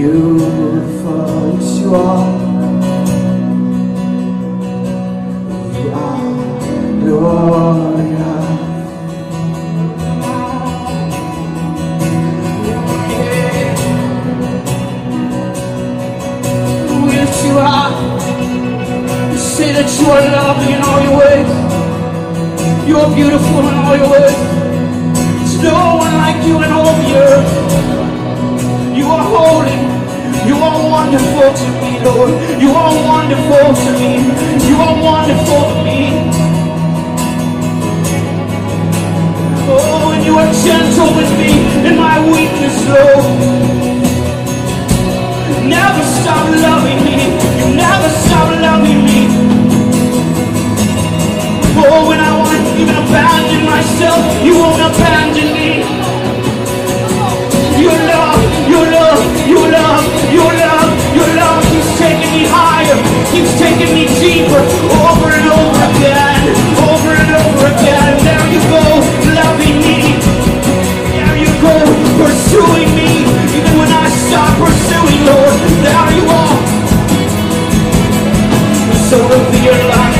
beautiful. You are. You are glorious. Yes, you are. You say that you are lovely in all your ways. You are beautiful in all your ways. There's no one like you in all earth. You are wonderful to me, Lord. You are wonderful to me. You are wonderful to me. Oh, and you are gentle with me in my weakness, Lord. Never stop loving me. You never stop loving me. Oh, when I want to even abandon myself, you won't abandon deeper, over and over again, over and over again. There you go, loving me. There you go, pursuing me. Even when I stop pursuing, Lord, there you are. So reveal unto